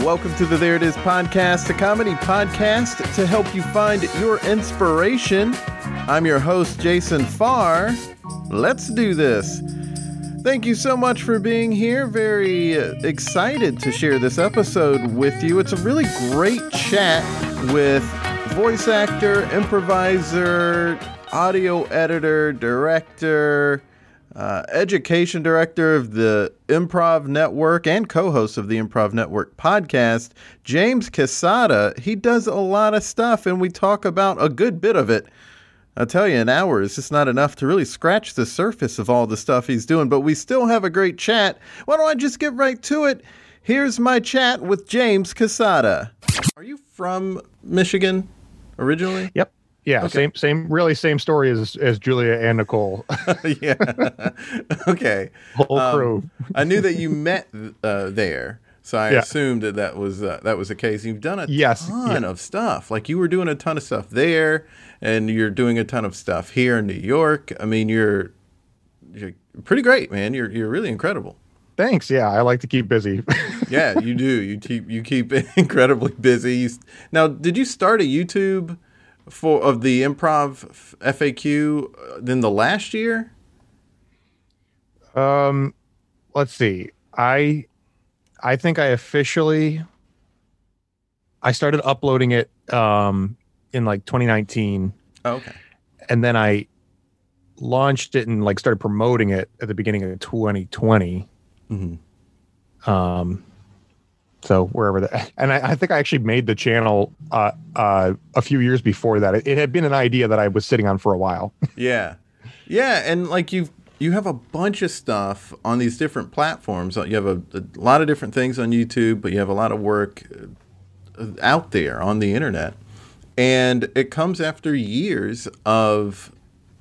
Welcome to the There It Is podcast, a comedy podcast to help you find your inspiration. I'm your host, Jason Farr. Let's do this. Thank you so much for being here. Very uh, excited to share this episode with you. It's a really great chat with voice actor, improviser, audio editor, director, uh, education director of the Improv Network and co host of the Improv Network podcast, James Quesada. He does a lot of stuff, and we talk about a good bit of it. I'll tell you, an hour is just not enough to really scratch the surface of all the stuff he's doing, but we still have a great chat. Why don't I just get right to it? Here's my chat with James Quesada. Are you from Michigan originally? Yep. Yeah, Okay. same, same, really same story as as Julia and Nicole. yeah. okay. Whole Um, crew. I knew that you met uh, there, so I Yeah. assumed that that was uh, that was the case. You've done a Yes, ton of stuff. Like you were doing a ton of stuff there, and you're doing a ton of stuff here in New York. I mean, you're you're pretty great, man. You're you're really incredible. Thanks. Yeah, I like to keep busy. Yeah, you do. You keep you keep incredibly busy. You, now, did you start a YouTube for of the improv FAQ than the last year? um, let's see. I I think I officially I started uploading it um in like 2019, Oh, okay. and then I launched it and like started promoting it at the beginning of 2020. hmm um so wherever that and I, I think i actually made the channel uh uh a few years before that. It, it had been an idea that i was sitting on for a while. Yeah, yeah, and like you you have a bunch of stuff on these different platforms. You have a, a lot of different things on YouTube, but you have a lot of work uh, out there on the internet, and it comes after years of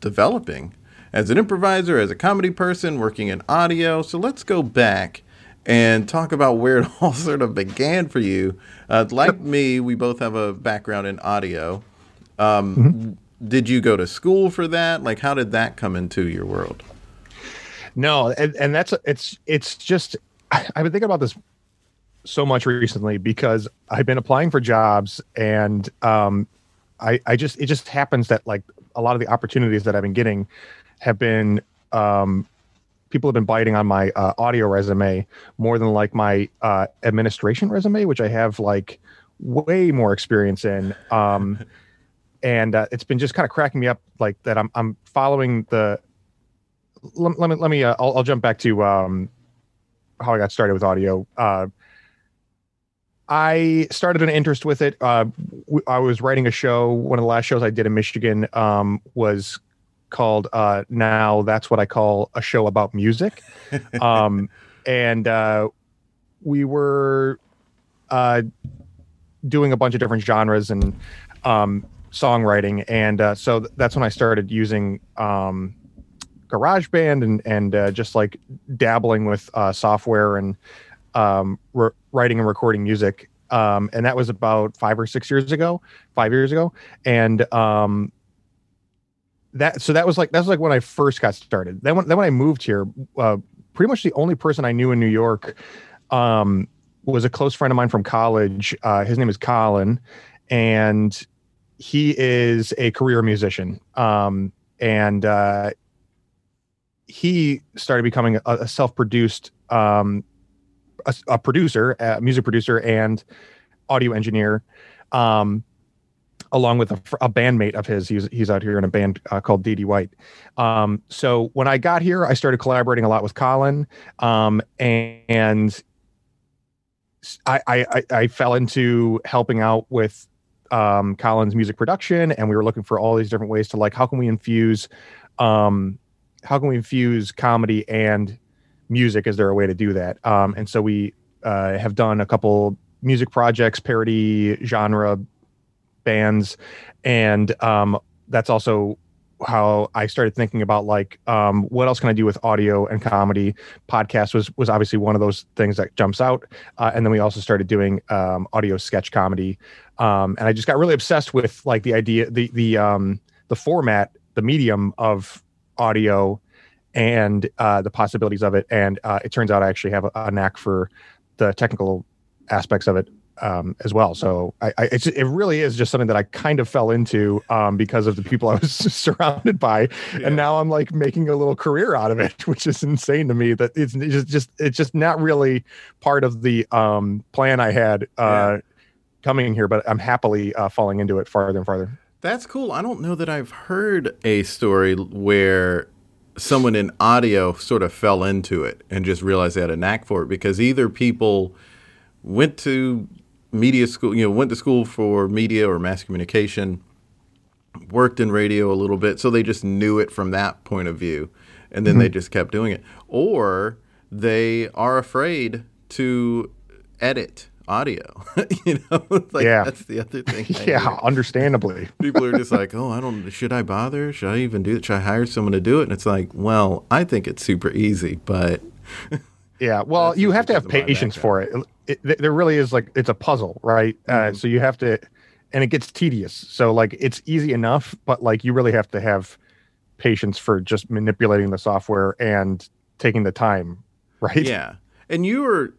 developing. As an improviser, as a comedy person, working in audio. So let's go back and talk about where it all sort of began for you. Uh, like me, we both have a background in audio. Um, Did you go to school for that? Like, how did that come into your world? no and, and that's it's it's just I, i've been thinking about this so much recently because i've been applying for jobs and um i i just it just happens that like a lot of the opportunities that i've been getting have been um people have been biting on my uh, audio resume more than like my uh, administration resume, which I have like way more experience in. Um, and uh, it's been just kind of cracking me up, like that. I'm I'm following the. Let, let me let me. Uh, I'll, I'll jump back to um, how I got started with audio. Uh, I started an interest with it. Uh, I was writing a show. One of the last shows I did in Michigan um, was called uh, "Now That's What I Call a Show About Music," um, and uh, we were uh, doing a bunch of different genres and um, songwriting, and uh, so th- that's when I started using um, GarageBand and and uh, just like dabbling with uh, software and um, re- writing and recording music. Um, and that was about five or six years ago, five years ago, and um, that so that was like that's like when I first got started. Then when then when I moved here, uh, pretty much the only person I knew in New York um, was a close friend of mine from college. Uh, his name is Colin, and he is a career musician. Um, and uh, he started becoming a, a self-produced um, a, a producer, a music producer, and audio engineer. Um, along with a, a bandmate of his. He's he's out here in a band uh, called DD White. Um, so when I got here, I started collaborating a lot with Colin, um, and, and I, I I- I fell into helping out with um, Colin's music production, and we were looking for all these different ways to like how can we infuse, um, how can we infuse comedy and music? Is there a way to do that? Um, and so we uh, have done a couple music projects, parody genre bands, and um, that's also how I started thinking about like um, what else can I do with audio and comedy. Podcast was was obviously one of those things that jumps out, uh, and then we also started doing um, audio sketch comedy, um, and I just got really obsessed with like the idea, the the um, the format, the medium of audio, and uh, the possibilities of it. And uh, it turns out I actually have a, a knack for the technical aspects of it um, as well. So I, I it really is just something that I kind of fell into um, because of the people I was surrounded by, yeah. and now I'm like making a little career out of it, which is insane to me. That it's, it's just it's just not really part of the um, plan I had uh, yeah. coming here, but I'm happily uh, falling into it farther and farther. That's cool. I don't know that I've heard a story where someone in audio sort of fell into it and just realized they had a knack for it because either people went to media school, you know, went to school for media or mass communication, worked in radio a little bit, so they just knew it from that point of view, and then mm-hmm. they just kept doing it. Or they are afraid to edit audio. you know, like yeah. that's the other thing. yeah, understandably. People are just like, oh, I don't. Should I bother? Should I even do it? Should I hire someone to do it? And it's like, well, I think it's super easy, but. Yeah, well, you have to have patience for it it, there really is like it's a puzzle, right? Uh, mm-hmm. Uh, so you have to, and it gets tedious. So like it's easy enough, but like you really have to have patience for just manipulating the software and taking the time, right? Yeah, and you are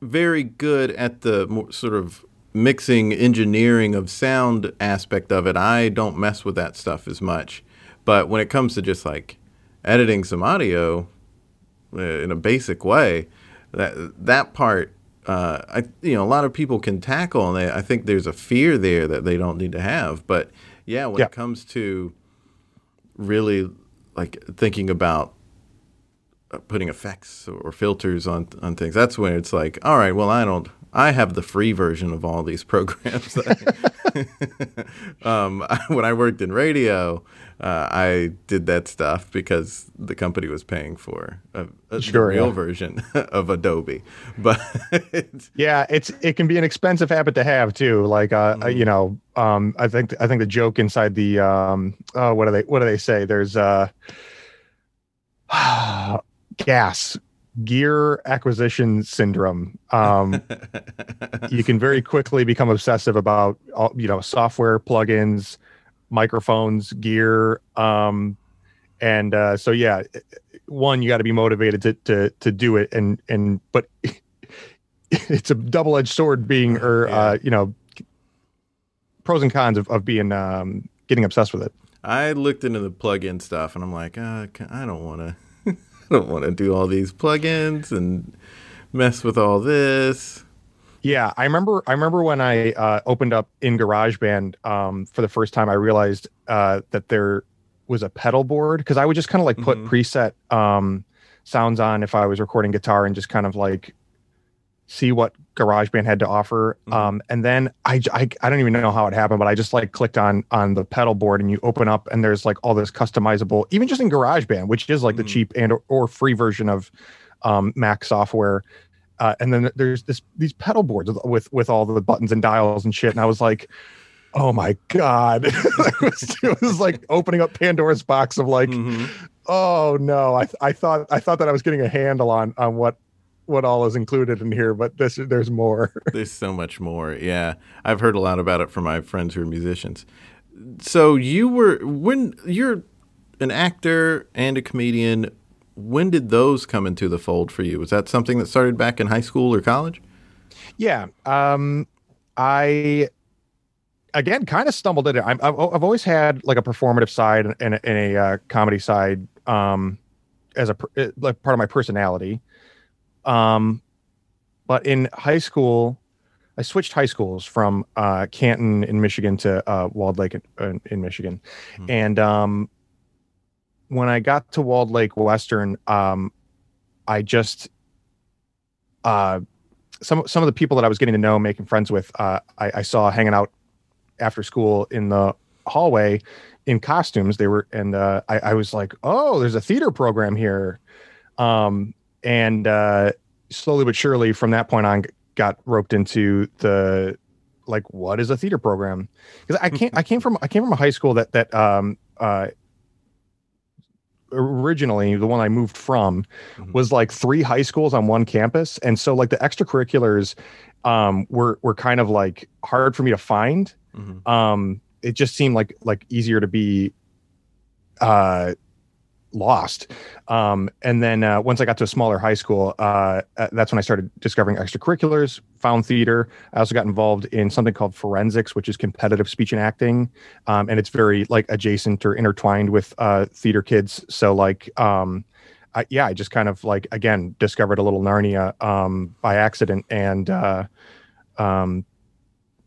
very good at the more sort of mixing engineering of sound aspect of it. I don't mess with that stuff as much, but when it comes to just like editing some audio in a basic way, that that part uh, I you know a lot of people can tackle, and they, I think there's a fear there that they don't need to have. But yeah, when yeah. it comes to really like thinking about uh, putting effects or filters on on things, that's when it's like, all right, well, I don't. I have the free version of all these programs. um, when I worked in radio, uh, I did that stuff because the company was paying for a, a sure, real yeah. version of Adobe. But yeah, it's it can be an expensive habit to have too. Like uh, mm. you know, um, I think I think the joke inside the um, oh, what do they what do they say? There's uh, gas gear acquisition syndrome. Um, you can very quickly become obsessive about all, you know software plugins microphones, gear. Um, and uh, so yeah, one you got to be motivated to to to do it, and and but it's a double edged sword being or yeah. uh, you know pros and cons of of being um, getting obsessed with it. I looked into the plug-in stuff, and I'm like, uh, I don't want to. I don't want to do all these plugins and mess with all this. Yeah, I remember. I remember when I uh, opened up in GarageBand um, for the first time. I realized uh, that there was a pedal board because I would just kind of like put mm-hmm. preset um, sounds on if I was recording guitar and just kind of like see what GarageBand had to offer. Mm-hmm. Um, and then I, I, I don't even know how it happened, but I just like clicked on on the pedal board and you open up and there's like all this customizable, even just in GarageBand, which is like mm-hmm. the cheap and or, or free version of um, Mac software. Uh, and then there's this these pedal boards with with all the buttons and dials and shit. And I was like, oh my god, it, was, it, was, like opening up Pandora's box of like, mm-hmm. oh no, I I thought I thought that I was getting a handle on on what what all is included in here, but this there's more. there's so much more. Yeah, I've heard a lot about it from my friends who are musicians. So you were when you're an actor and a comedian when did those come into the fold for you? Was that something that started back in high school or college? Yeah. Um, I, again, kind of stumbled into it. I've, I've always had like a performative side and, and a uh, comedy side um, as a uh, like part of my personality. Um, but in high school, I switched high schools from uh, Canton in Michigan to uh, Walled Lake in, in Michigan, hmm. and um, when I got to Walled Lake Western, um, I just uh, some some of the people that I was getting to know, making friends with, uh, I, I, saw hanging out after school in the hallway in costumes. They were, and uh, I, I, was like, "Oh, there's a theater program here," um, and uh, slowly but surely, from that point on, got roped into the like what is a theater program because i can't i came from i came from a high school that that um uh originally the one i moved from Mhm. was like three high schools on one campus and so like the extracurriculars um were were kind of like hard for me to find Mhm. um it just seemed like like easier to be uh lost. Um and then uh, once i got to a smaller high school uh uh, that's when i started discovering extracurriculars found theater. I also got involved in something called forensics which is competitive speech and acting. Um and it's very like adjacent or intertwined with uh theater kids. So like um I, yeah i just kind of like again discovered a little narnia um by accident and uh um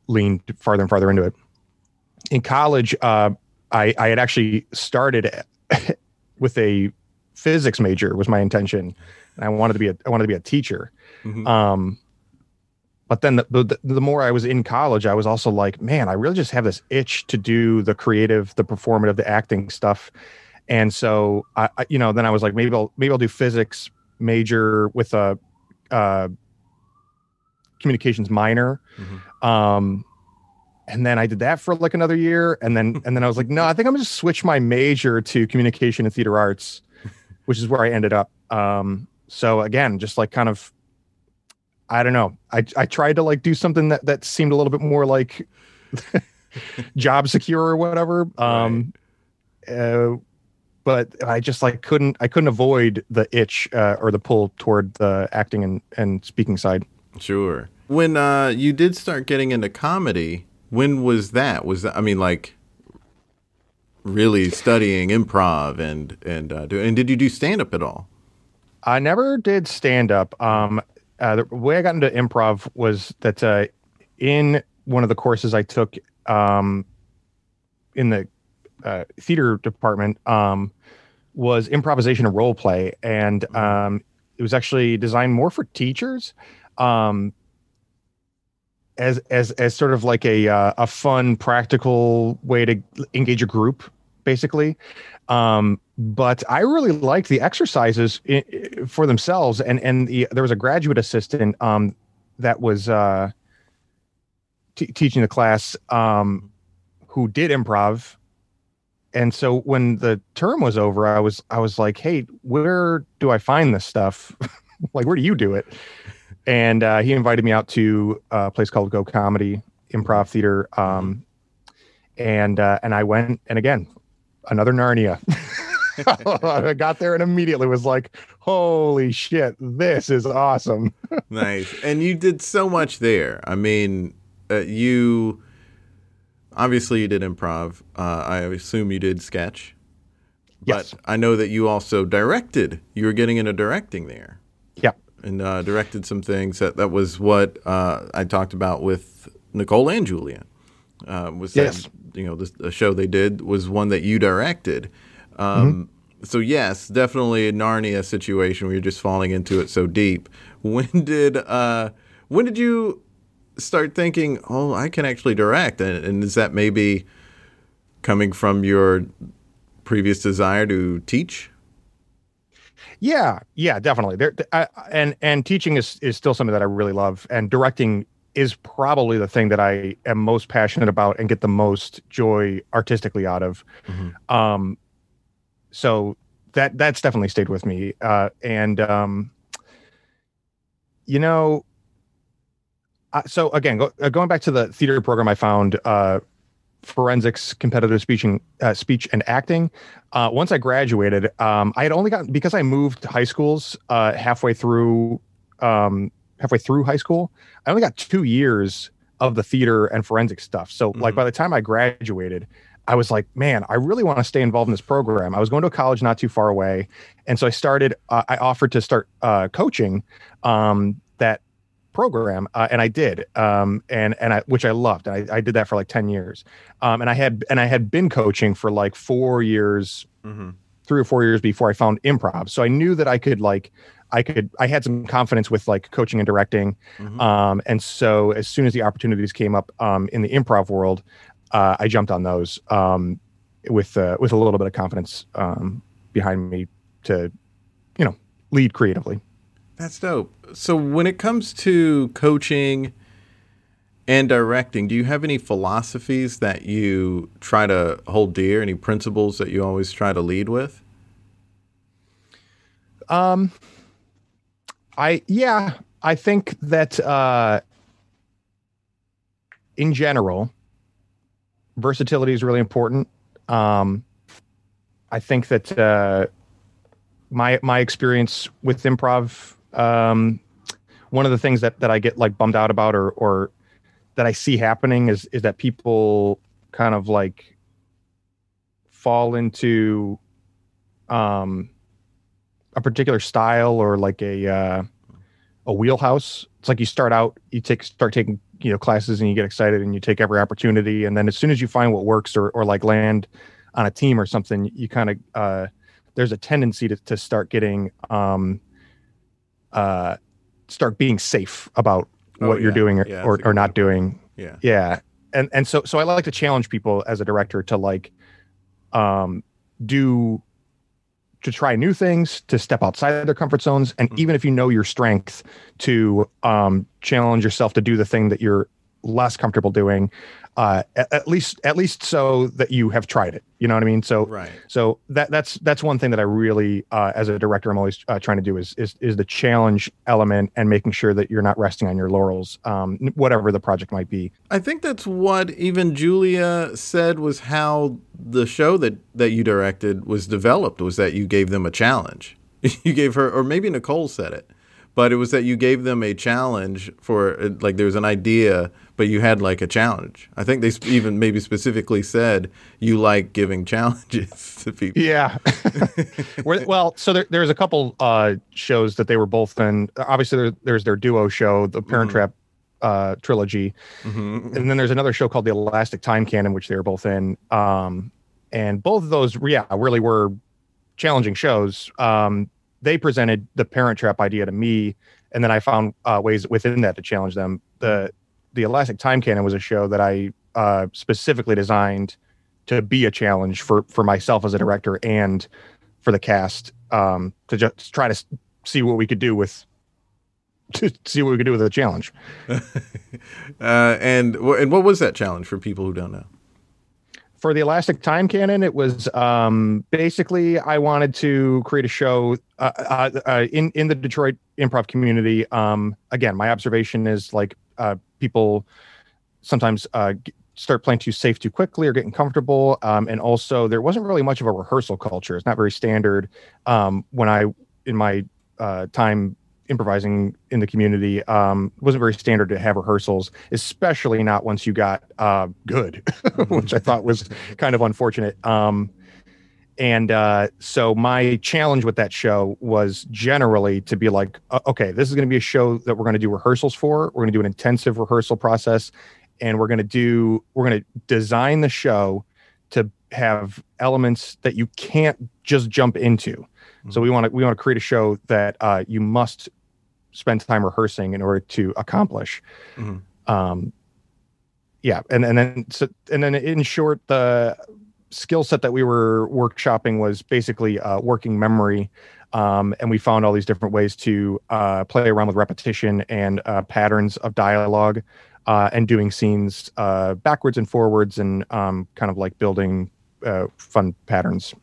leaned farther and farther into it. In college uh i i had actually started with a physics major was my intention and i wanted to be a i wanted to be a teacher Mhm. um but then the, the the more i was in college i was also like man i really just have this itch to do the creative the performative the acting stuff and so i, I you know then i was like maybe i'll maybe i'll do physics major with a uh communications minor Mhm. um and then I did that for like another year, and then and then I was like, no, I think I'm gonna switch my major to communication and theater arts, which is where I ended up. Um, so again, just like kind of, I don't know. I I tried to like do something that that seemed a little bit more like job secure or whatever. Um, uh, but I just like couldn't I couldn't avoid the itch uh, or the pull toward the acting and and speaking side. Sure. When uh, you did start getting into comedy, when was that? Was that? I mean, like really studying improv and and uh, do, and did you do stand up at all? I never did stand up. Um, uh, the way I got into improv was that uh, in one of the courses I took um, in the uh, theater department um, was improvisation and role play, and um, it was actually designed more for teachers. Um, as as as sort of like a uh, a fun practical way to engage a group basically. Um but i really liked the exercises i i- for themselves. And and the, there was a graduate assistant um that was uh t- teaching the class um who did improv. And so when the term was over i was i was like hey where do i find this stuff? Like where do you do it and uh, he invited me out to a place called go comedy improv theater um and uh, and i went and again another narnia i got there and immediately was like holy shit this is awesome nice. And you did so much there. I mean, uh, you obviously you did improv. Uh, I assume you did sketch. But Yes. I know that you also directed. You were getting into directing there. And uh, directed some things. That that was what uh, I talked about with Nicole and Julia. Uh, was that, Yes. you know the, the show they did was one that you directed. Um, So yes, definitely a Narnia situation where you're just falling into it so deep. When did uh, when did you start thinking, oh, I can actually direct? And, and is that maybe coming from your previous desire to teach? Yeah, yeah, definitely. There, I, and and teaching is is still something that I really love, and directing is probably the thing that I am most passionate about and get the most joy artistically out of. Um, so that that's definitely stayed with me, uh, and um, you know, uh, so again, go, uh, going back to the theater program, I found uh, forensics, competitive speech and uh, speech and acting. Uh, once I graduated, um, I had only gotten because I moved to high schools uh, halfway through um, halfway through high school. I only got two years of the theater and forensic stuff. So like Mhm. by the time I graduated, I was like, man, I really want to stay involved in this program. I was going to a college not too far away, and so I started. Uh, I offered to start uh, coaching um, program, uh, and I did, um, and and I which I loved. I, I did that for like ten years, um, and I had and I had been coaching for like four years, Mm-hmm. three or four years before I found improv. So I knew that I could like. I could I had some confidence with like coaching and directing. Mhm. Um, and so as soon as the opportunities came up um, in the improv world, uh, I jumped on those um, with uh, with a little bit of confidence um, behind me to, you know, lead creatively. That's dope. So when it comes to coaching and directing, do you have any philosophies that you try to hold dear? Any principles that you always try to lead with? Um, I yeah, I think that uh, in general, versatility is really important. Um, I think that uh, my my experience with improv, um, one of the things that that I get like bummed out about, or or that I see happening is is that people kind of like fall into um a particular style or like a uh, a wheelhouse. It's like you start out, you take start taking you know classes and you get excited and you take every opportunity, and then as soon as you find what works or or like land on a team or something, you kind of uh, there's a tendency to to start getting um uh start being safe about oh, what yeah. you're doing or, yeah, or, or not doing. Yeah. Yeah. And and so so I like to challenge people as a director to like um do to try new things, to step outside their comfort zones, and mm-hmm. even if you know your strength, to um, challenge yourself to do the thing that you're less comfortable doing, uh, at, at, least at least so that you have tried it. You know what I mean? So right. So that that's that's one thing that I really, uh, as a director, I'm always uh, trying to do is is is the challenge element and making sure that you're not resting on your laurels, um, whatever the project might be. I think that's what even Julia said was how the show that that you directed was developed was that you gave them a challenge. you gave her, or maybe Nicole said it but it was that you gave them a challenge for like there was an idea but you had like a challenge. I think they even maybe specifically said you like giving challenges to people. Yeah. Well so there, there's a couple uh, shows that they were both in. Obviously there, there's their duo show the parent mm-hmm. trap uh, trilogy. Mm-hmm. and then there's another show called the elastic time cannon which they were both in. Um, and both of those yeah really were challenging shows. Um, they presented the Parent Trap idea to me, and then I found uh, ways within that to challenge them. the The Elastic Time Cannon was a show that I uh, specifically designed to be a challenge for for myself as a director and for the cast um, to just try to see what we could do with to see what we could do with the challenge. uh, and and what was that challenge for people who don't know? for the Elastic Time Cannon, it was um, basically I wanted to create a show uh, uh, uh, in in the Detroit improv community. Um, again, my observation is like uh, people sometimes uh, start playing too safe too quickly or getting comfortable, um, and also there wasn't really much of a rehearsal culture. It's not very standard. Um, when I in my uh, time improvising in the community um, wasn't very standard to have rehearsals, especially not once you got uh, good, which I thought was kind of unfortunate. Um, and uh, so my challenge with that show was generally to be like, okay, this is going to be a show that we're going to do rehearsals for. We're going to do an intensive rehearsal process, and we're going to do we're going to design the show to have elements that you can't just jump into. So we want to we want to create a show that uh, you must spend time rehearsing in order to accomplish. Mm-hmm. Um, yeah, and and then so, and then in short, the skill set that we were workshopping was basically uh, working memory. Um, and we found all these different ways to uh, play around with repetition and uh, patterns of dialogue uh, and doing scenes uh, backwards and forwards and um, kind of like building uh, fun patterns.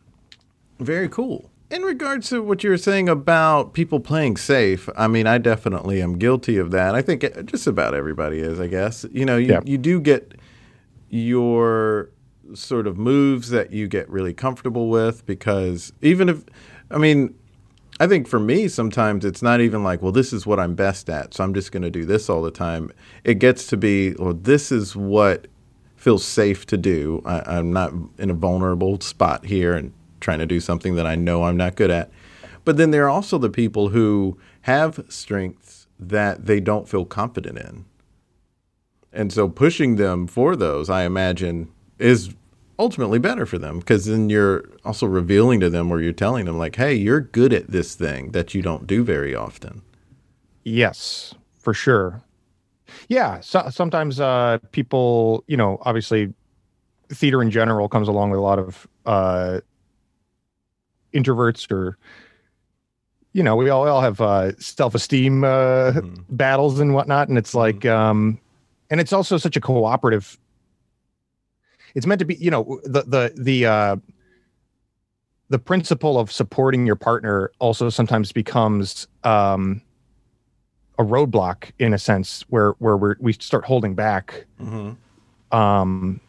Very cool in regards to what you were saying about people playing safe, I mean, I definitely am guilty of that. I think just about everybody is, I guess. You know, you, you do get your sort of moves that you get really comfortable with because even if, I mean, I think for me, sometimes it's not even like, well, this is what I'm best at, so I'm just going to do this all the time. It gets to be, well, this is what feels safe to do. I, I'm not in a vulnerable spot here, and trying to do something that I know I'm not good at. But then there are also the people who have strengths that they don't feel confident in. And so pushing them for those, I imagine, is ultimately better for them because then you're also revealing to them or you're telling them, like, hey, you're good at this thing that you don't do very often. Yes, for sure. Yeah. So, sometimes uh, people, you know, obviously theater in general comes along with a lot of uh, introverts or you know we all, we all have uh, self-esteem uh, mm. battles and whatnot and it's like mm. um and it's also such a cooperative it's meant to be you know the the the uh the principle of supporting your partner also sometimes becomes um a roadblock in a sense where where we we start holding back Mm-hmm. um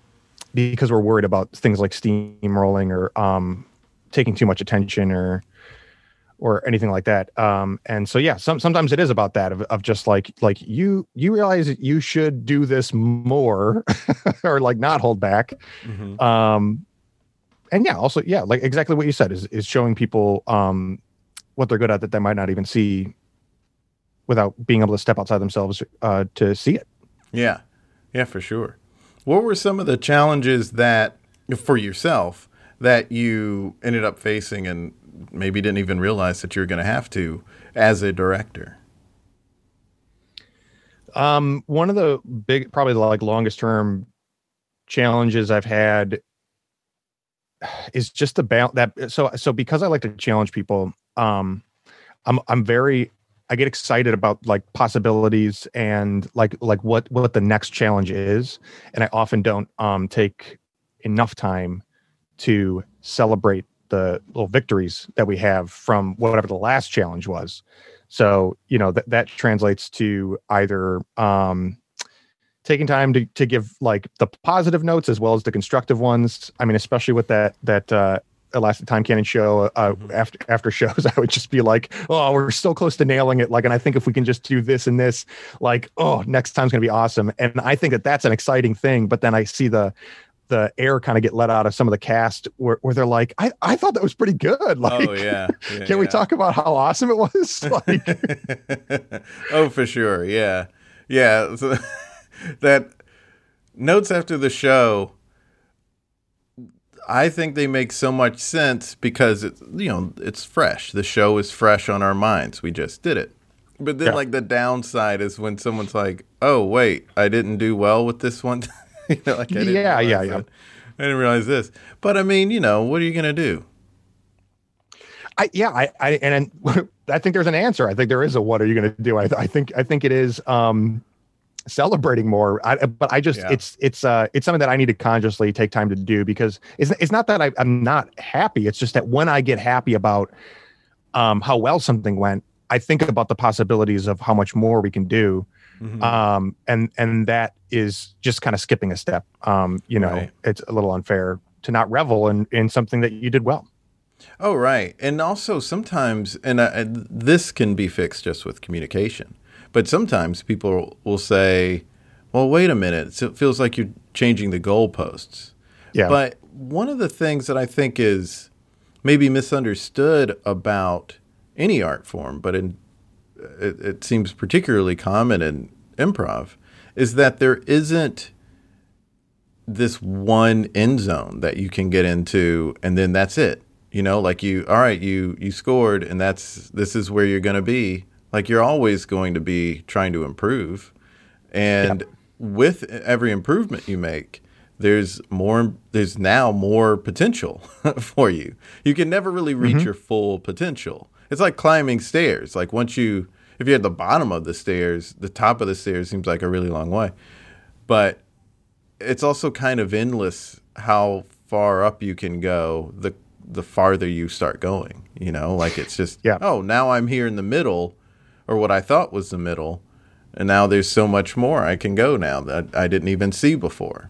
because we're worried about things like steamrolling or um taking too much attention or or anything like that um and so yeah some sometimes it is about that of, of just like like you you realize that you should do this more or like not hold back Mm-hmm. um and yeah also yeah like exactly what you said is is showing people um what they're good at that they might not even see without being able to step outside themselves uh to see it Yeah. Yeah, for sure. What were some of the challenges that for yourself that you ended up facing and maybe didn't even realize that you were going to have to as a director? Um, one of the big, probably the like longest term challenges I've had is just the that. So, so because I like to challenge people, um, I'm I'm very I get excited about like possibilities and like like what what the next challenge is, and I often don't um take enough time to celebrate the little victories that we have from whatever the last challenge was. So, you know, that that translates to either um taking time to to give like the positive notes as well as the constructive ones. I mean, especially with that that uh Elastic Time Cannon show uh, Mhm. after after shows, I would just be like, "Oh, we're so close to nailing it!" Like, and I think if we can just do this and this, like, oh, next time's gonna be awesome. And I think that that's an exciting thing. But then I see the the air kind of get let out of some of the cast where, where they're like, "I I thought that was pretty good." Oh, like, oh yeah. Yeah, can we talk about how awesome it was? Like, oh, for sure. Yeah. Yeah. So that notes after the show, I think they make so much sense because it's, you know, it's fresh. The show is fresh on our minds. We just did it. But then, Yeah. like, the downside is when someone's like, oh, wait, I didn't do well with this one. you know, like, I didn't Yeah, yeah, yeah. that. I didn't realize this. But I mean, you know, what are you going to do? I yeah, I, I and I think there's an answer. I think there is a what are you going to do? I, I think I think it is um celebrating more. I, but I just Yeah. it's it's uh it's something that I need to consciously take time to do because it's it's not that I, I'm not happy. It's just that when I get happy about um how well something went, I think about the possibilities of how much more we can do. Mhm. Um and and that is just kind of skipping a step. Um, you know, Right. it's a little unfair to not revel in in something that you did well. Oh, right. And also sometimes, and and this can be fixed just with communication, but sometimes people will say, well, wait a minute. It feels like you're changing the goalposts. Yeah. But one of the things that I think is maybe misunderstood about any art form, but in, it, it seems particularly common in improv, is that there isn't this one end zone that you can get into and then that's it. You know like you all right you you scored and that's this is where you're going to be. Like you're always going to be trying to improve. And with every improvement you make there's more there's now more potential for you. You can never really reach mm-hmm. your full potential. It's like climbing stairs. Like once you if you're at the bottom of the stairs the top of the stairs seems like a really long way. But it's also kind of endless how far up you can go the the farther you start going you know? Like it's just Yeah. oh now i'm here in the middle or what i thought was the middle and now there's so much more i can go now that i didn't even see before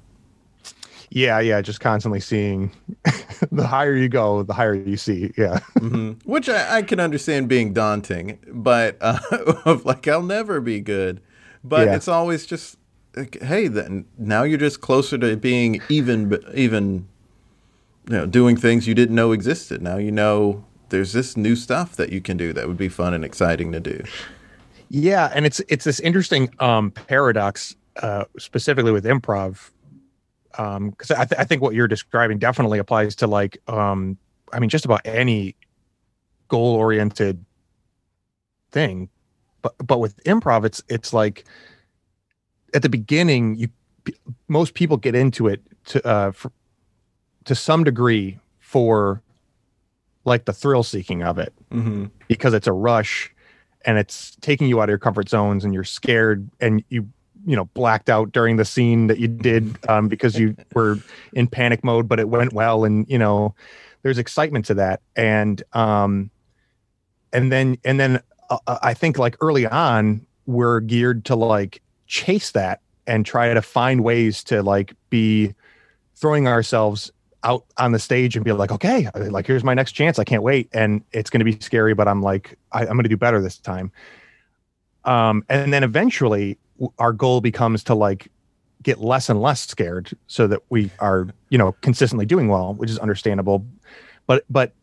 Yeah, yeah, just constantly seeing the higher you go, the higher you see. Yeah. hmm which I, I can understand being daunting but uh, of like i'll never be good but Yeah. it's always just like, hey then now you're just closer to being even even you know doing things you didn't know existed now you know there's this new stuff that you can do that would be fun and exciting to do Yeah, and it's it's this interesting um paradox uh specifically with improv. Um cuz I, th- I think what you're describing definitely applies to like um I mean just about any goal oriented thing. But but with improv it's it's like at the beginning you most people get into it to uh for, to some degree for like the thrill seeking of it mm-hmm. because it's a rush and it's taking you out of your comfort zones and you're scared and you you know blacked out during the scene that you did um, because you were in panic mode, but it went well, and you know there's excitement to that, and um, and then and then uh, uh I think like early on we're geared to like chase that and try to find ways to like be throwing ourselves out on the stage and be like, okay, like here's my next chance. I can't wait, and it's going to be scary, but I'm like, I, I'm going to do better this time. Um, and then eventually, our goal becomes to like get less and less scared, so that we are, you know, consistently doing well, which is understandable. But but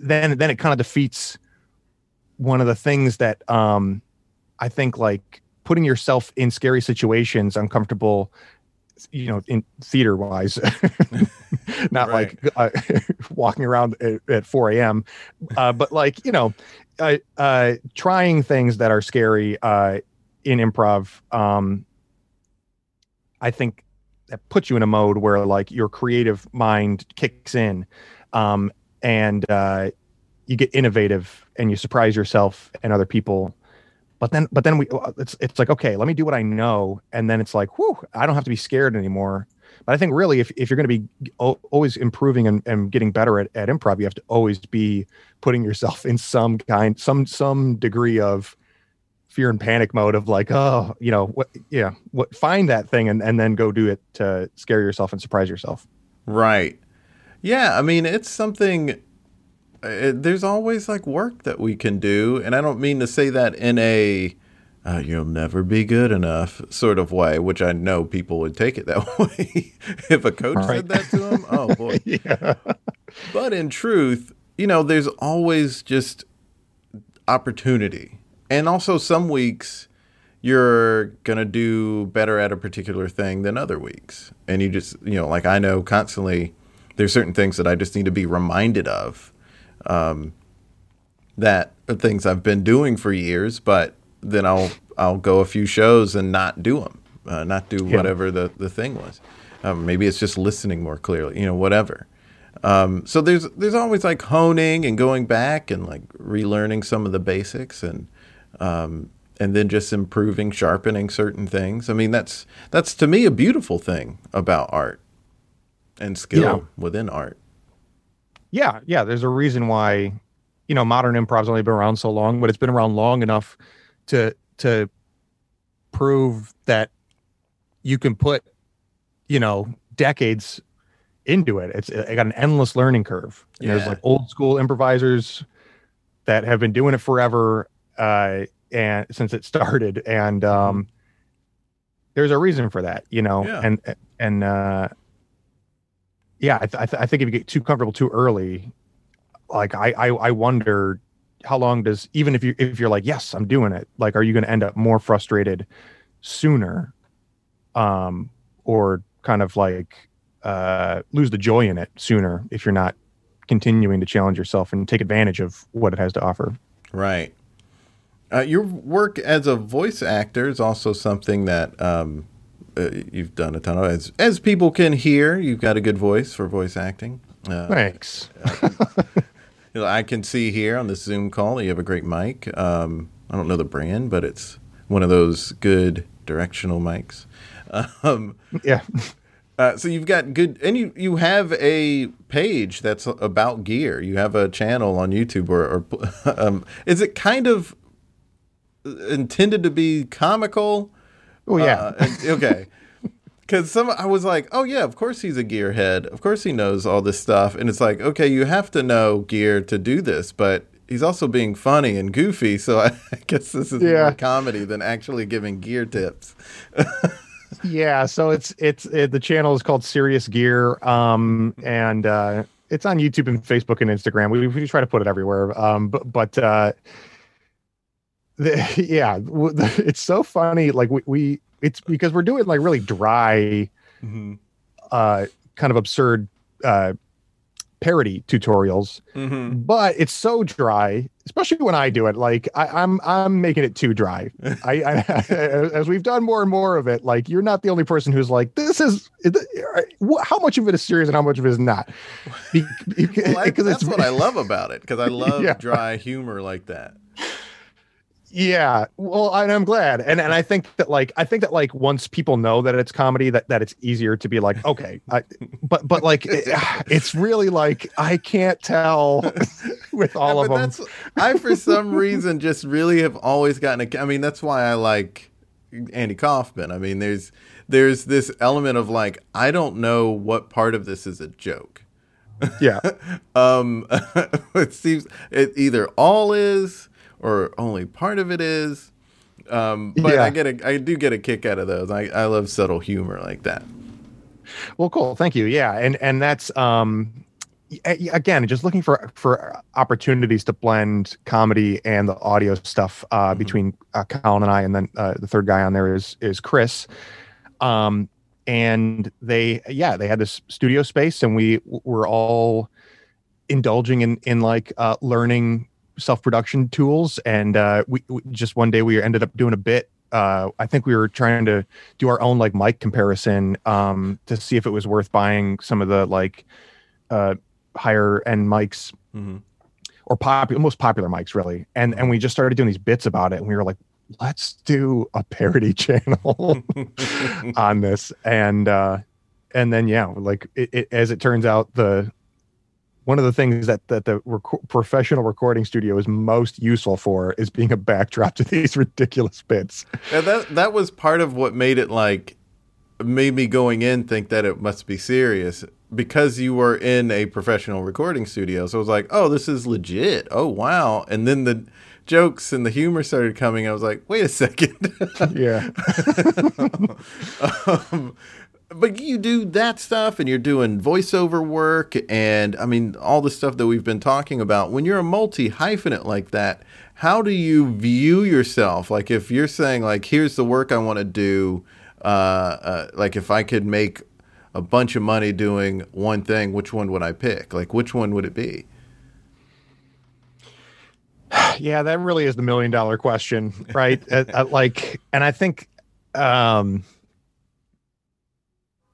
then then it kind of defeats one of the things that um, I think like putting yourself in scary situations, uncomfortable you know, in theater wise, not like uh, walking around at, at 4 a.m., uh, but like, you know, uh, uh, trying things that are scary uh, in improv. Um, I think that puts you in a mode where like your creative mind kicks in um, and uh, you get innovative and you surprise yourself and other people but then but then we it's it's like okay let me do what i know and then it's like whew i don't have to be scared anymore but i think really if, if you're going to be always improving and, and getting better at, at improv you have to always be putting yourself in some kind some some degree of fear and panic mode of like oh you know what yeah what find that thing and, and then go do it to scare yourself and surprise yourself right yeah i mean it's something uh, there's always like work that we can do, and I don't mean to say that in a uh, "you'll never be good enough" sort of way, which I know people would take it that way if a coach right. said that to them. Oh boy, yeah. But in truth, you know, there's always just opportunity, and also some weeks you're gonna do better at a particular thing than other weeks, and you just you know, like I know constantly. There's certain things that I just need to be reminded of um, that are things I've been doing for years, but then I'll I'll go a few shows and not do them, uh, not do yeah. whatever the the thing was. Um, maybe it's just listening more clearly, you know, whatever. Um, so there's there's always like honing and going back and like relearning some of the basics and um, and then just improving, sharpening certain things. I mean, that's that's to me a beautiful thing about art and skill yeah. within art. Yeah, yeah. There's a reason why, you know, modern improv's only been around so long, but it's been around long enough to to prove that you can put, you know, decades into it. It's it got an endless learning curve. Yeah. There's like old school improvisers that have been doing it forever, uh, and since it started, and um, mm-hmm. there's a reason for that, you know, yeah. and and uh, yeah, I, th- I, th- I, think if you get too comfortable too early, like I, I, I wonder how long does even if you if you're like yes I'm doing it, like are you going to end up more frustrated sooner, um, or kind of like uh, lose the joy in it sooner if you're not continuing to challenge yourself and take advantage of what it has to offer. Right. Uh, your work as a voice actor is also something that um, uh, you've done a ton of as as people can hear. You've got a good voice for voice acting. Uh, Thanks. I can see here on this Zoom call you have a great mic. Um, I don't know the brand, but it's one of those good directional mics. Um, yeah. Uh, so you've got good, and you you have a page that's about gear. You have a channel on YouTube, or, or um, is it kind of intended to be comical? Oh yeah. Uh, okay. Because some, I was like, oh yeah, of course he's a gearhead. Of course he knows all this stuff. And it's like, okay, you have to know gear to do this, but he's also being funny and goofy. So I, I guess this is yeah. more comedy than actually giving gear tips. yeah. So it's it's it, the channel is called Serious Gear, um, and uh, it's on YouTube and Facebook and Instagram. We, we try to put it everywhere. Um, but but uh, the, yeah, it's so funny. Like we, we, it's because we're doing like really dry, mm-hmm. uh, kind of absurd, uh, parody tutorials, mm-hmm. but it's so dry, especially when I do it. Like I, am I'm, I'm making it too dry. I, I, as we've done more and more of it, like you're not the only person who's like, this is how much of it is serious and how much of it is not. Because well, that's what I love about it. Because I love yeah. dry humor like that Yeah, well, and I'm glad, and and I think that like I think that like once people know that it's comedy, that that it's easier to be like, okay, I, but but like it, it's really like I can't tell with all Yeah, of but them. I for some reason just really have always gotten a I mean that's why I like Andy Kaufman. I mean there's there's this element of like I don't know what part of this is a joke. Yeah, Um it seems it either all is or only part of it is. Um but Yeah. I get a I do get a kick out of those. I I love subtle humor like that. well, cool, thank you. Yeah, and and that's um again just looking for for opportunities to blend comedy and the audio stuff uh, between uh, Colin and I, and then uh, the third guy on there is is Chris. Um, and they yeah they had this studio space, and we were all indulging in in like uh, learning self production tools, and uh, we, we just one day we ended up doing a bit. Uh, I think we were trying to do our own like mic comparison um, to see if it was worth buying some of the like uh, higher end mics Mhm. or popular most popular mics really and and we just started doing these bits about it and we were like let's do a parody channel on this and uh and then yeah like it, it, as it turns out the one of the things that that the rec- professional recording studio is most useful for is being a backdrop to these ridiculous bits that that was part of what made it like made me going in think that it must be serious because you were in a professional recording studio. So it was like, oh, this is legit. Oh wow! And then the jokes and the humor started coming. I was like, wait a second. yeah um, but you do that stuff and you're doing voiceover work and I mean all the stuff that we've been talking about. When you're a multi hyphenate like that, how do you view yourself? Like if you're saying like here's the work I want to do, uh, uh, like if I could make a bunch of money doing one thing, which one would I pick? Like which one would it be? yeah that really is the million dollar question right Uh, uh, like and i think um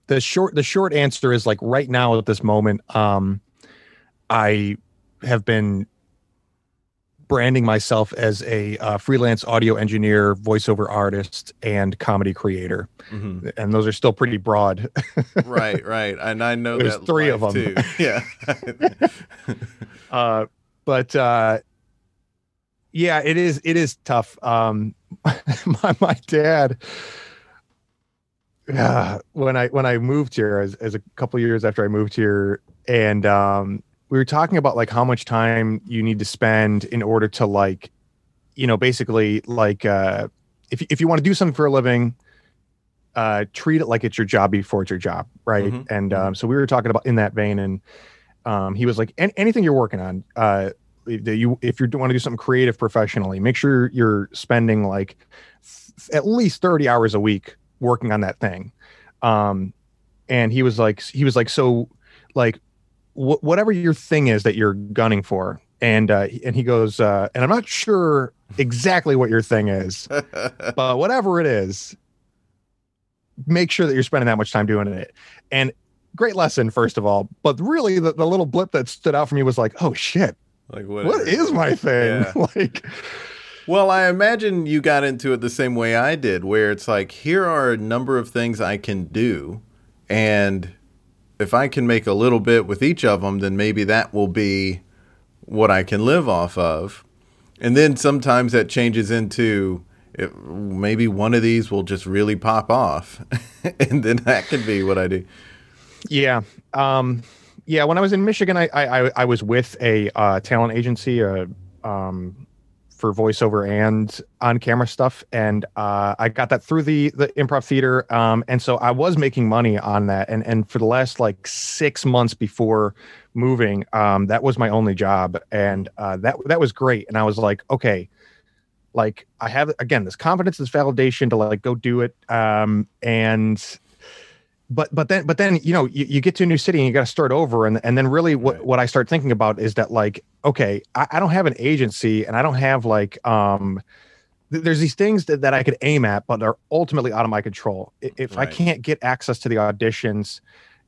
the short the short answer is like right now at this moment um i have been branding myself as a uh, freelance audio engineer voiceover artist and comedy creator Mhm. and those are still pretty broad right, right. And I know There's that three of them. too. Yeah. uh but uh yeah it is it is tough um my, my dad uh, when i when i moved here as, as a couple years after i moved here and um we were talking about like how much time you need to spend in order to like you know basically like uh if, if you want to do something for a living uh treat it like it's your job before it's your job right? Mhm, and um so we were talking about in that vein and um he was like "An- anything you're working on uh that you if you want to do something creative professionally make sure you're spending like th- at least 30 hours a week working on that thing. Um and he was like he was like so like wh- whatever your thing is that you're gunning for and uh and he goes uh and i'm not sure exactly what your thing is but whatever it is make sure that you're spending that much time doing it. And great lesson first of all but really the, the little blip that stood out for me was like oh shit. Like what is my thing? Yeah. like Well, I imagine you got into it the same way I did, where it's like, here are a number of things I can do. And if I can make a little bit with each of them, then maybe that will be what I can live off of. And then sometimes that changes into it, maybe one of these will just really pop off. and then that could be what I do. Yeah. Um, yeah. When I was in Michigan, I I, I- was with a uh, talent agency uh, um, for voiceover and on camera stuff, and uh, I got that through the the improv theater. Um, and so I was making money on that, and and for the last like six months before moving, um, that was my only job, and uh, that that was great. And I was like, okay. Like I have again this confidence, this validation to like go do it, um, and but but then but then you know you, you get to a new city and you got to start over. And and then really what Right. what i start thinking about is that like okay I, I don't have an agency and i don't have like um th- there's these things that, that i could aim at but are ultimately out of my control. If i can't get access to the auditions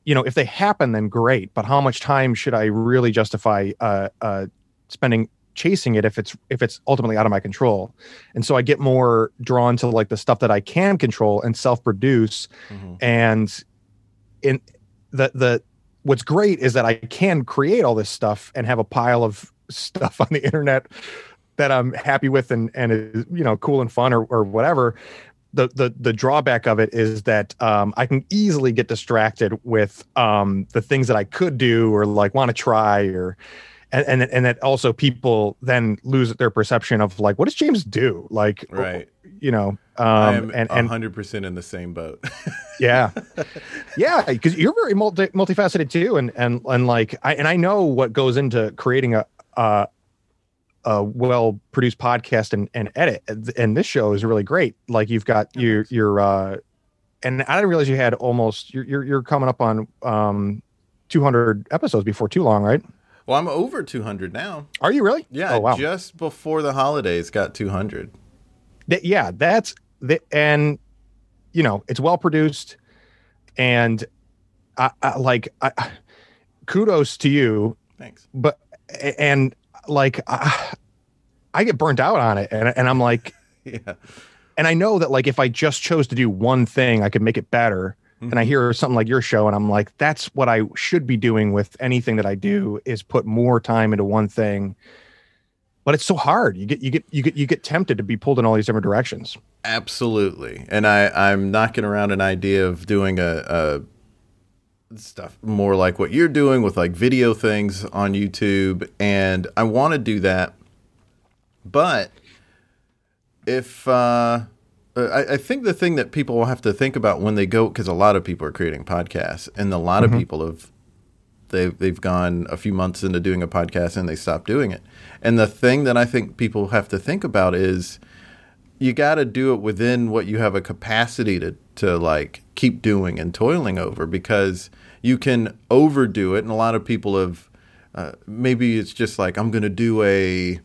you know if they happen then great. But how much time should i really justify uh uh spending chasing it if it's if it's ultimately out of my control. And so i get more drawn to like the stuff that i can control and self-produce. Mm-hmm. and in the the what's great is that i can create all this stuff and have a pile of stuff on the internet that i'm happy with and and is you know cool and fun or, or whatever. The the the drawback of it is that um, I can easily get distracted with um, the things that I could do or like want to try or and and and that also people then lose their perception of like what does James do? Like Right. you know um and and hundred percent in the same boat. yeah. Yeah because you're very multi multifaceted too and and and like I and I know what goes into creating a uh a well produced podcast and, and edit and this show is really great. Like you've got your your uh and i didn't realize you had almost you're you're, you're coming up on um 200 episodes before too long right well, I'm over two hundred now. are you really Yeah, oh wow just before the holidays, got two hundred. Th- yeah that's the and you know it's well produced and I, I like I, kudos to you Thanks. but and like I, I get burnt out on it and, and i'm like Yeah. and i know that like if i just chose to do one thing i could make it better and i hear something like your show and i'm like that's what i should be doing with anything that i do is put more time into one thing but it's so hard you get you get you get you get tempted to be pulled in all these different directions Absolutely. And I, I'm knocking around an idea of doing a, a stuff more like what you're doing with like video things on YouTube. And I want to do that. But if, uh, I, I think the thing that people will have to think about when they go, because a lot of people are creating podcasts, and a lot of people have they they've gone a few months into doing a podcast and they stop doing it. And the thing that I think people have to think about is you got to do it within what you have a capacity to to like keep doing and toiling over because you can overdo it and a lot of people have uh, maybe it's just like I'm going to do a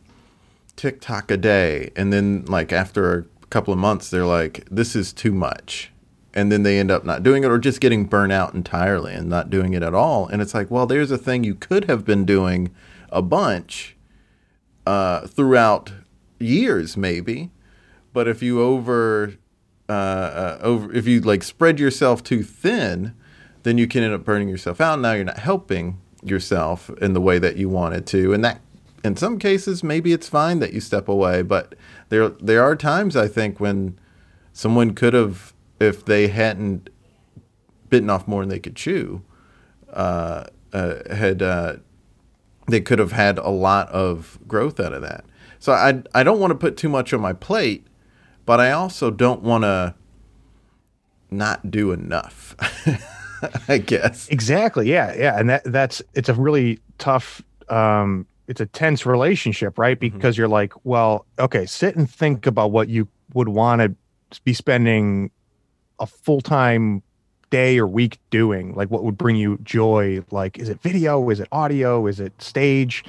TikTok a day and then like after a couple of months they're like this is too much. And then they end up not doing it or just getting burnt out entirely and not doing it at all. And it's like well there's a thing you could have been doing a bunch uh, throughout years maybe. But if you over uh, uh, over if you like spread yourself too thin then you can end up burning yourself out. Now you're not helping yourself in the way that you wanted to. And that in some cases maybe it's fine that you step away but there there are times i think when someone could have if they hadn't bitten off more than they could chew uh, uh, had uh, they could have had a lot of growth out of that so i i don't want to put too much on my plate but I also don't want to not do enough. I guess. Exactly. Yeah. Yeah. And that that's it's a really tough um it's a tense relationship, right? Mm-hmm. Because you're like, well, okay, sit and think about what you would want to be spending a full-time day or week doing. Like what would bring you joy? Like is it video? Is it audio? Is it stage?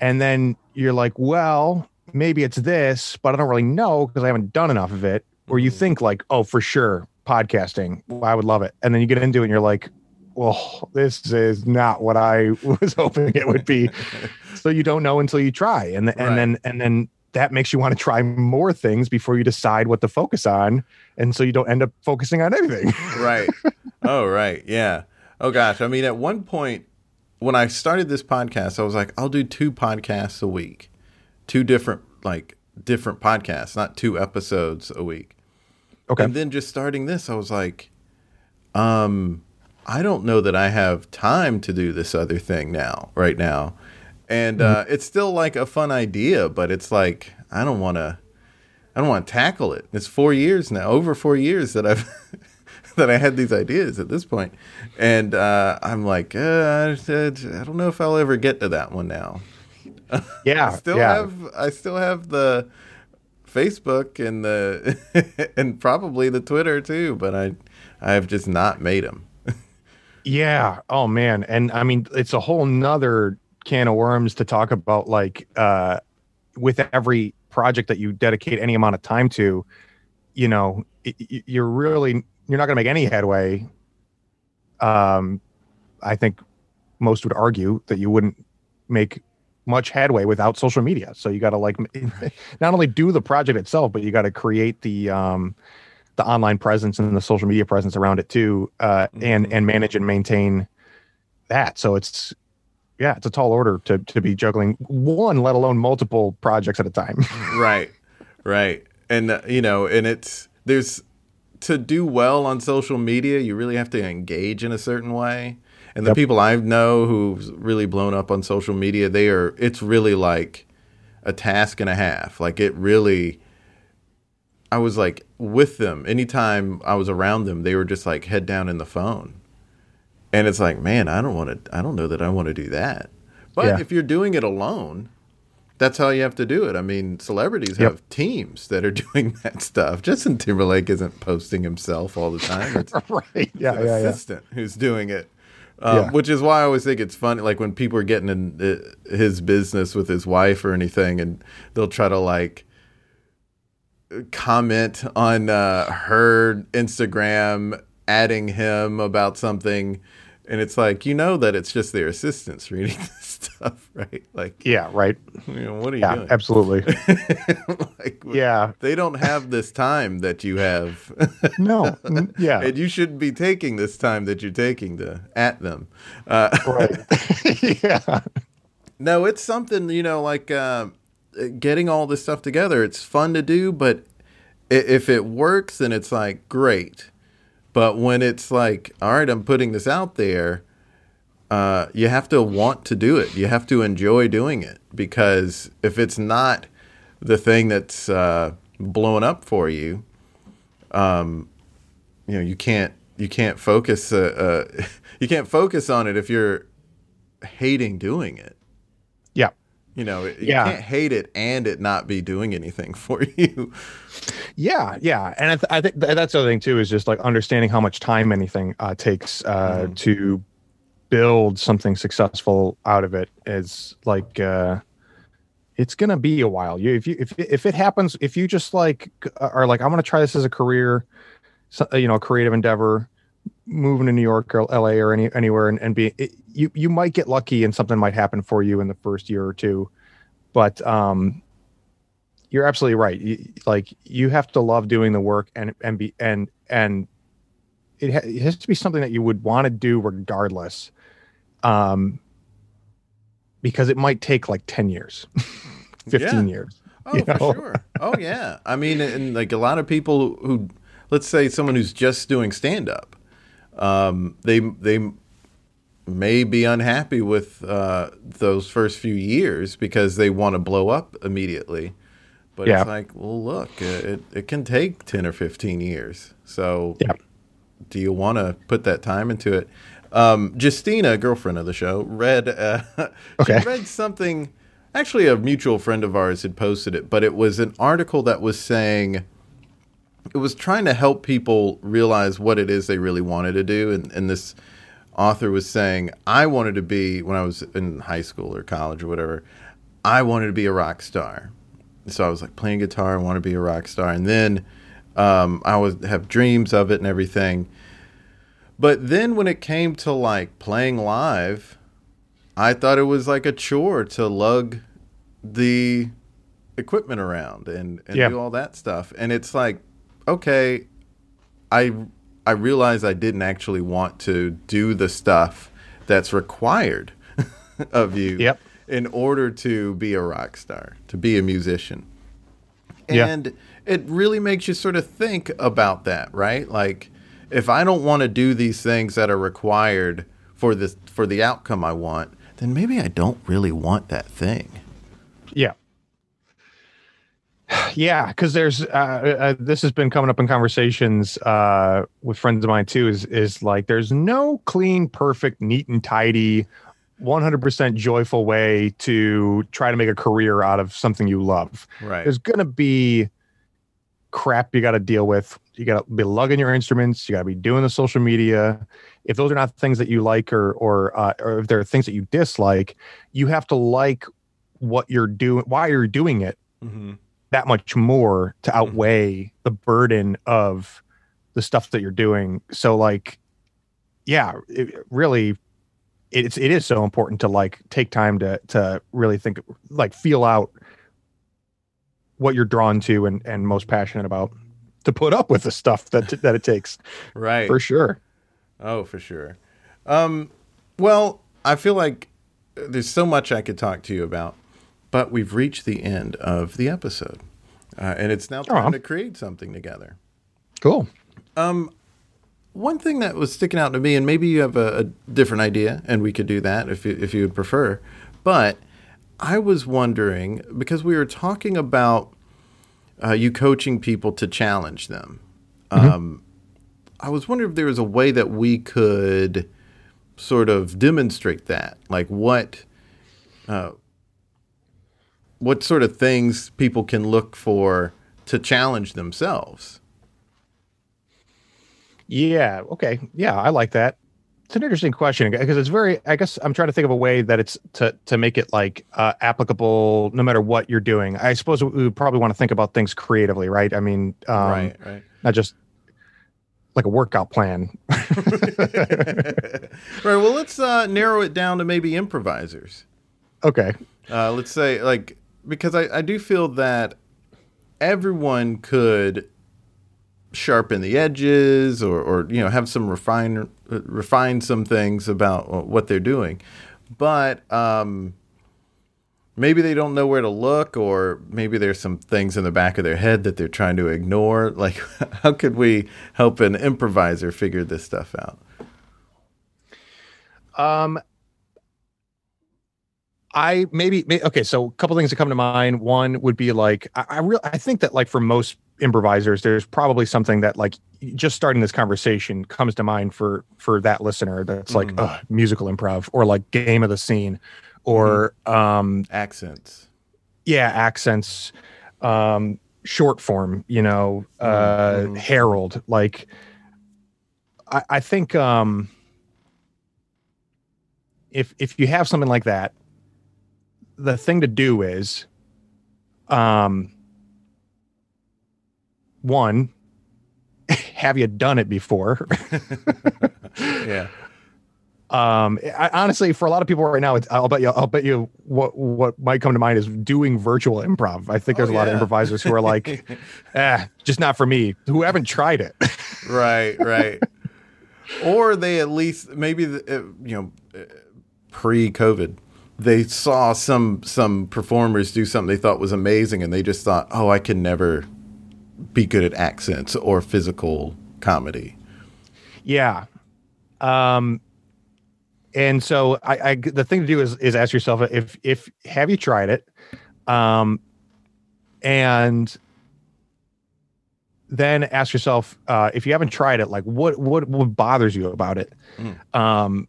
And then you're like, well, maybe it's this, but I don't really know because I haven't done enough of it. Or you mm-hmm. think like, oh, for sure, podcasting, I would love it. And then you get into it and you're like, well, this is not what I was hoping it would be. so you don't know until you try. And, th- Right. and then, and then that makes you want to try more things before you decide what to focus on. And so you don't end up focusing on anything. right. Oh, right. Yeah. Oh gosh. I mean, at one point when I started this podcast, I was like, I'll do two podcasts a week, two different like different podcasts, not two episodes a week. okay. And then just starting this, I was like, um, I don't know that I have time to do this other thing now, right now. And uh, it's still like a fun idea, but it's like I don't want to. I don't want to tackle it. It's four years now, over four years that I've that I had these ideas at this point. and uh, I'm like, uh, I I don't know if I'll ever get to that one now. yeah. I still yeah. have I still have the Facebook and the and probably the Twitter too, but I I have just not made them. Yeah. Oh man. And I mean, it's a whole nother can of worms to talk about. Like, uh, with every project that you dedicate any amount of time to, you know, y- you're really you're not going to make any headway. Um, I think most would argue that you wouldn't make much headway without social media. So you got to like not only do the project itself, but you got to create the um, the online presence and the social media presence around it too, uh, mm-hmm. and and manage and maintain that. So it's yeah, it's a tall order to to be juggling one, let alone multiple projects at a time. right, right, and uh, you know, and it's there's to do well on social media, you really have to engage in a certain way. And the yep. people I know who've really blown up on social media, they are it's really like a task and a half. Like it really I was like with them. Anytime I was around them, they were just like head down in the phone. And it's like, man, I don't want to I don't know that I want to do that. But yeah. if you're doing it alone, that's how you have to do it. I mean, celebrities yep. have teams that are doing that stuff. Justin Timberlake isn't posting himself all the time. It's, right. Yeah, yeah, assistant yeah. who's doing it. Um, yeah. Which is why I always think it's funny, like when people are getting in uh, his business with his wife or anything, and they'll try to like comment on uh, her Instagram, adding him about something, and it's like you know that it's just their assistants reading this stuff, right? Like, yeah, right. You know, what are you yeah, doing? Absolutely. like, yeah, they don't have this time that you have. no, yeah, and you shouldn't be taking this time that you're taking to at them. Uh, right. yeah. No, it's something you know, like uh, getting all this stuff together. It's fun to do, but if it works, then it's like great but when it's like, all right, I'm putting this out there, uh, you have to want to do it. You have to enjoy doing it because if it's not the thing that's uh, blowing up for you, um, you know, you can't you can't focus uh, uh you can't focus on it if you're hating doing it. You know, you yeah. can't hate it and it not be doing anything for you. Yeah, yeah, and I, th- I think th- that's the other thing too is just like understanding how much time anything uh, takes uh, mm. to build something successful out of it is like uh, it's gonna be a while. You if you if if it happens, if you just like are like I'm gonna try this as a career, you know, a creative endeavor, moving to New York or LA or any anywhere and, and be it, you you might get lucky and something might happen for you in the first year or two, but um you're absolutely right. You, like you have to love doing the work and and be and and it, ha- it has to be something that you would want to do regardless. Um, because it might take like 10 years, 15 yeah. years. Oh, for know? sure. Oh, yeah. I mean, and like a lot of people who, let's say someone who's just doing stand up, um, they, they may be unhappy with uh, those first few years because they want to blow up immediately. But yeah. it's like, well, look, it, it can take 10 or 15 years. So yeah. do you want to put that time into it? Um, Justina, girlfriend of the show, read, uh, okay. she read something. Actually, a mutual friend of ours had posted it, but it was an article that was saying it was trying to help people realize what it is they really wanted to do. And, and this author was saying, I wanted to be, when I was in high school or college or whatever, I wanted to be a rock star so I was like playing guitar. I want to be a rock star, and then um, I would have dreams of it and everything. But then when it came to like playing live, I thought it was like a chore to lug the equipment around and, and yeah. do all that stuff. And it's like, okay, I I realized I didn't actually want to do the stuff that's required of you. Yep in order to be a rock star, to be a musician. And yeah. it really makes you sort of think about that, right? Like if I don't want to do these things that are required for this for the outcome I want, then maybe I don't really want that thing. Yeah. Yeah, because there's uh, uh, this has been coming up in conversations uh, with friends of mine too. Is is like there's no clean, perfect, neat and tidy 100% joyful way to try to make a career out of something you love. Right. There's going to be crap you got to deal with. You got to be lugging your instruments. You got to be doing the social media. If those are not things that you like, or or uh, or if there are things that you dislike, you have to like what you're doing, why you're doing it, mm-hmm. That much more to mm-hmm. outweigh mm-hmm. the burden of the stuff that you're doing. So like, yeah, it, really it's it is so important to like take time to to really think like feel out what you're drawn to and and most passionate about to put up with the stuff that that it takes right for sure oh for sure um well i feel like there's so much i could talk to you about but we've reached the end of the episode uh, and it's now time oh. to create something together cool um one thing that was sticking out to me, and maybe you have a, a different idea, and we could do that if you, if you would prefer. But I was wondering because we were talking about uh, you coaching people to challenge them. Mm-hmm. Um, I was wondering if there was a way that we could sort of demonstrate that, like what. Uh, what sort of things people can look for to challenge themselves? Yeah. Okay. Yeah, I like that. It's an interesting question because it's very. I guess I'm trying to think of a way that it's to to make it like uh, applicable no matter what you're doing. I suppose we would probably want to think about things creatively, right? I mean, um, right, right. Not just like a workout plan. right. Well, let's uh, narrow it down to maybe improvisers. Okay. Uh, let's say like because I, I do feel that everyone could sharpen the edges or, or you know have some refine refine some things about what they're doing. But um, maybe they don't know where to look or maybe there's some things in the back of their head that they're trying to ignore. Like how could we help an improviser figure this stuff out? Um I maybe, okay. So a couple things that come to mind. One would be like I, I real I think that like for most improvisers there's probably something that like just starting this conversation comes to mind for for that listener that's like mm. musical improv or like game of the scene or mm. um accents yeah accents um short form you know uh mm. Harold like i i think um if if you have something like that the thing to do is um one, have you done it before? yeah. Um, I, honestly, for a lot of people right now, I'll bet you, I'll bet you, what what might come to mind is doing virtual improv. I think there's oh, a lot of improvisers who are like, eh, just not for me. Who haven't tried it. right, right. Or they at least maybe the, uh, you know uh, pre-COVID, they saw some some performers do something they thought was amazing, and they just thought, oh, I can never be good at accents or physical comedy. Yeah. Um, and so I, I, the thing to do is is ask yourself if if have you tried it, um, and then ask yourself uh, if you haven't tried it, like what what what bothers you about it, mm. um,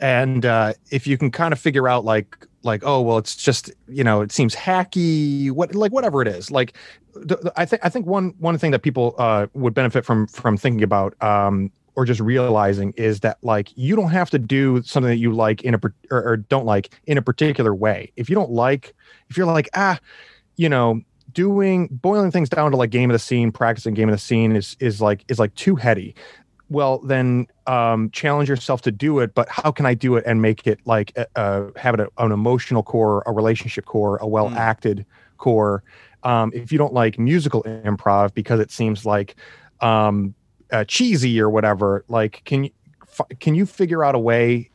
and uh, if you can kind of figure out like like oh well it's just you know it seems hacky what like whatever it is like i think i think one one thing that people uh, would benefit from from thinking about um, or just realizing is that like you don't have to do something that you like in a or, or don't like in a particular way. If you don't like if you're like ah you know doing boiling things down to like game of the scene practicing game of the scene is is like is like too heady well then um, challenge yourself to do it but how can i do it and make it like uh, have it a, an emotional core a relationship core a well acted mm. core um, if you don't like musical improv because it seems like um, uh, cheesy or whatever like can you can you figure out a way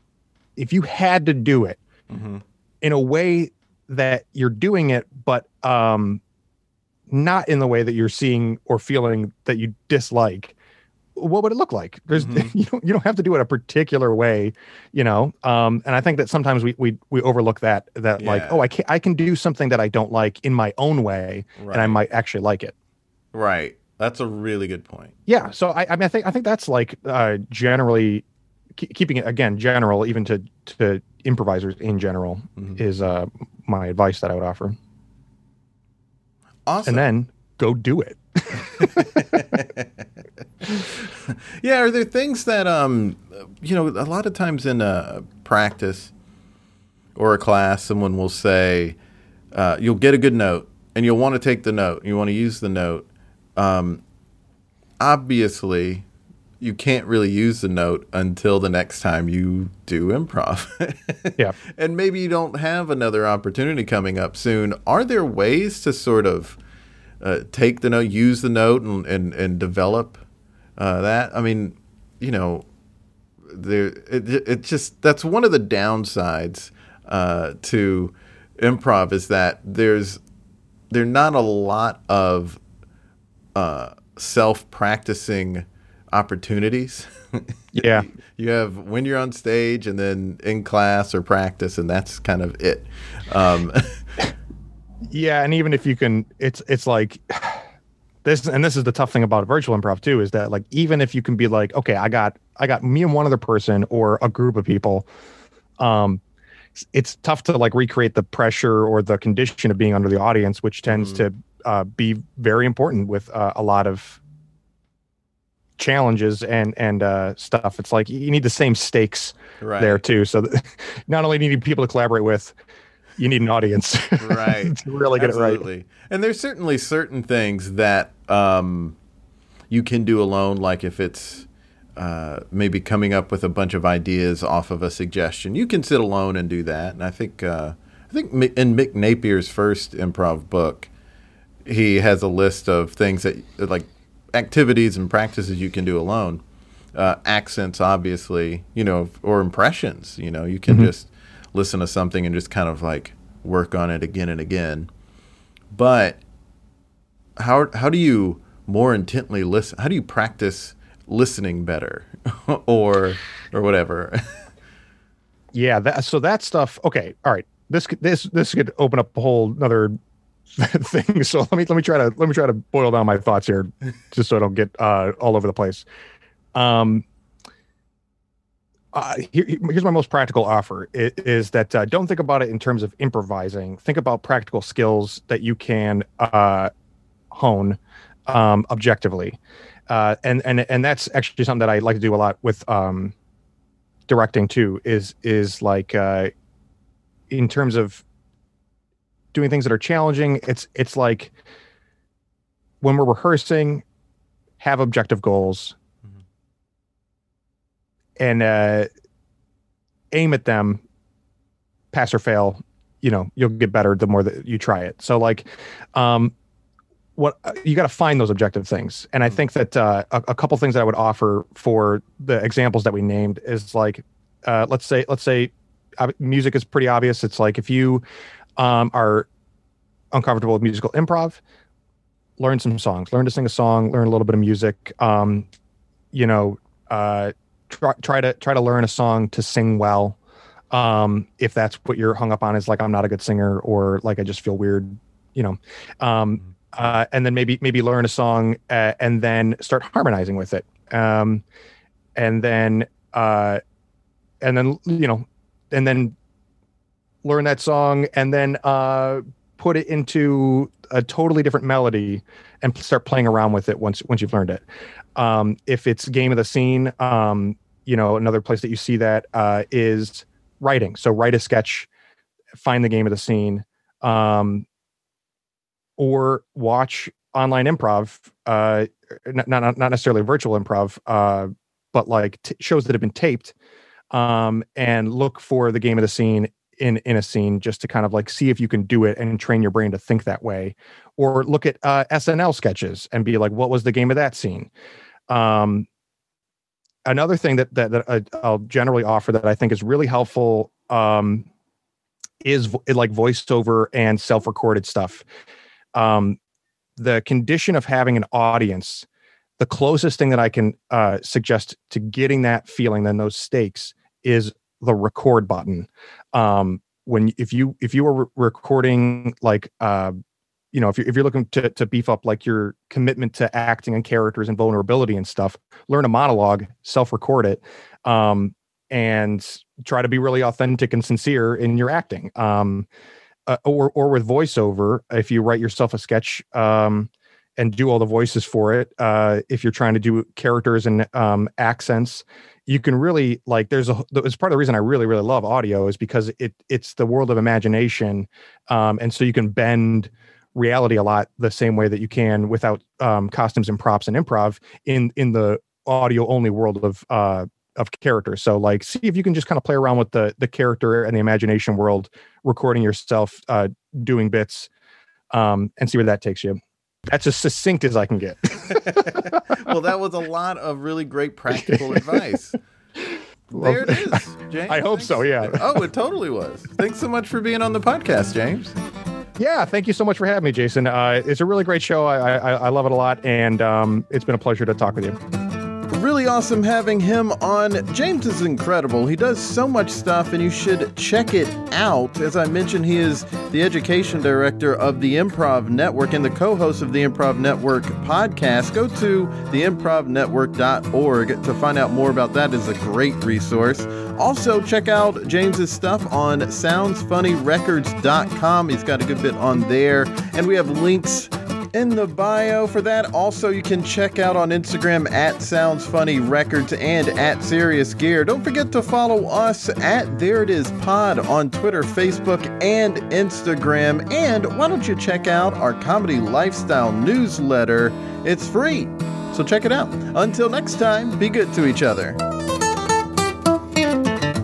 if you had to do it mm-hmm. in a way that you're doing it but um not in the way that you're seeing or feeling that you dislike what would it look like? There's mm-hmm. you don't you don't have to do it a particular way, you know. Um, and I think that sometimes we we we overlook that that yeah. like oh I can I can do something that I don't like in my own way, right. and I might actually like it. Right. That's a really good point. Yeah. So I, I mean I think I think that's like uh, generally keeping it again general even to to improvisers in general mm-hmm. is uh, my advice that I would offer. Awesome. And then go do it. yeah, are there things that um you know, a lot of times in a practice or a class someone will say uh, you'll get a good note and you'll want to take the note, you want to use the note. Um, obviously you can't really use the note until the next time you do improv. yeah. And maybe you don't have another opportunity coming up soon. Are there ways to sort of uh, take the note, use the note, and and, and develop uh, that? I mean, you know, there it, it just that's one of the downsides uh, to improv is that there's there's not a lot of uh, self practicing opportunities. Yeah. you have when you're on stage and then in class or practice, and that's kind of it. Um, yeah. And even if you can, it's, it's like, this and this is the tough thing about virtual improv too is that like even if you can be like okay i got i got me and one other person or a group of people um it's tough to like recreate the pressure or the condition of being under the audience which tends mm. to uh, be very important with uh, a lot of challenges and and uh, stuff. It's like you need the same stakes right. there too. So not only do you need people to collaborate with, you need an audience, right? to really get Absolutely. it right. And there's certainly certain things that um, you can do alone, like if it's uh, maybe coming up with a bunch of ideas off of a suggestion. You can sit alone and do that. And I think uh, I think in Mick Napier's first improv book, he has a list of things that like activities and practices you can do alone. Uh, accents, obviously, you know, or impressions. You know, you can mm-hmm. just listen to something and just kind of like work on it again and again. But how how do you more intently listen? How do you practice listening better, or or whatever? yeah, that, so that stuff. Okay, all right. This this this could open up a whole another thing. So let me let me try to let me try to boil down my thoughts here, just so I don't get uh, all over the place. Um, uh, here, here's my most practical offer: is, that uh, don't think about it in terms of improvising. Think about practical skills that you can uh, hone um, objectively, uh, and and and that's actually something that I like to do a lot with um, directing too. Is is like uh, in terms of doing things that are challenging. It's it's like when we're rehearsing, have objective goals. And uh, aim at them. Pass or fail, you know, you'll get better the more that you try it. So like, um, what you got to find those objective things, and I mm-hmm. think that uh, a, a couple things that I would offer for the examples that we named is like, uh, let's say let's say uh, music is pretty obvious. It's like if you um, are uncomfortable with musical improv, learn some songs, learn to sing a song, learn a little bit of music. Um, you know, uh, try, try to try to learn a song to sing well. Um, if that's what you're hung up on is like I'm not a good singer or like I just feel weird, you know. Um, uh, and then maybe maybe learn a song uh, and then start harmonizing with it. Um, and then uh, and then you know, and then learn that song and then uh, put it into a totally different melody and start playing around with it once once you've learned it. Um, if it's game of the scene, um, you know, another place that you see that uh, is writing. So write a sketch, find the game of the scene, um, or watch online improv. Uh, not, not not necessarily virtual improv, uh, but like t- shows that have been taped, um, and look for the game of the scene in in a scene just to kind of like see if you can do it and train your brain to think that way or look at uh, snl sketches and be like what was the game of that scene um, another thing that that, that uh, i'll generally offer that i think is really helpful um, is vo- like voiceover and self-recorded stuff um, the condition of having an audience the closest thing that i can uh, suggest to getting that feeling then those stakes is the record button. Um, when if you if you are re- recording like uh, you know if you're if you're looking to to beef up like your commitment to acting and characters and vulnerability and stuff, learn a monologue, self record it, um, and try to be really authentic and sincere in your acting. Um, uh, or or with voiceover, if you write yourself a sketch. Um, and do all the voices for it. Uh, if you're trying to do characters and um, accents, you can really like there's a it's part of the reason I really really love audio is because it it's the world of imagination um, and so you can bend reality a lot the same way that you can without um, costumes and props and improv in in the audio only world of uh, of characters. So like, see if you can just kind of play around with the the character and the imagination world, recording yourself uh, doing bits, um, and see where that takes you. That's as succinct as I can get. well, that was a lot of really great practical advice. There it is, James. I hope Thanks. so. Yeah. Oh, it totally was. Thanks so much for being on the podcast, James. Yeah. Thank you so much for having me, Jason. Uh, it's a really great show. I, I I love it a lot, and um, it's been a pleasure to talk with you. Really awesome having him on. James is incredible. He does so much stuff, and you should check it out. As I mentioned, he is the education director of the Improv Network and the co host of the Improv Network podcast. Go to theimprovnetwork.org to find out more about that. It's a great resource. Also, check out James's stuff on soundsfunnyrecords.com. He's got a good bit on there, and we have links in the bio for that. Also, you can check out on Instagram at Sounds Funny Records and at Serious Gear. Don't forget to follow us at There It Is Pod on Twitter, Facebook, and Instagram. And why don't you check out our comedy lifestyle newsletter? It's free, so check it out. Until next time, be good to each other.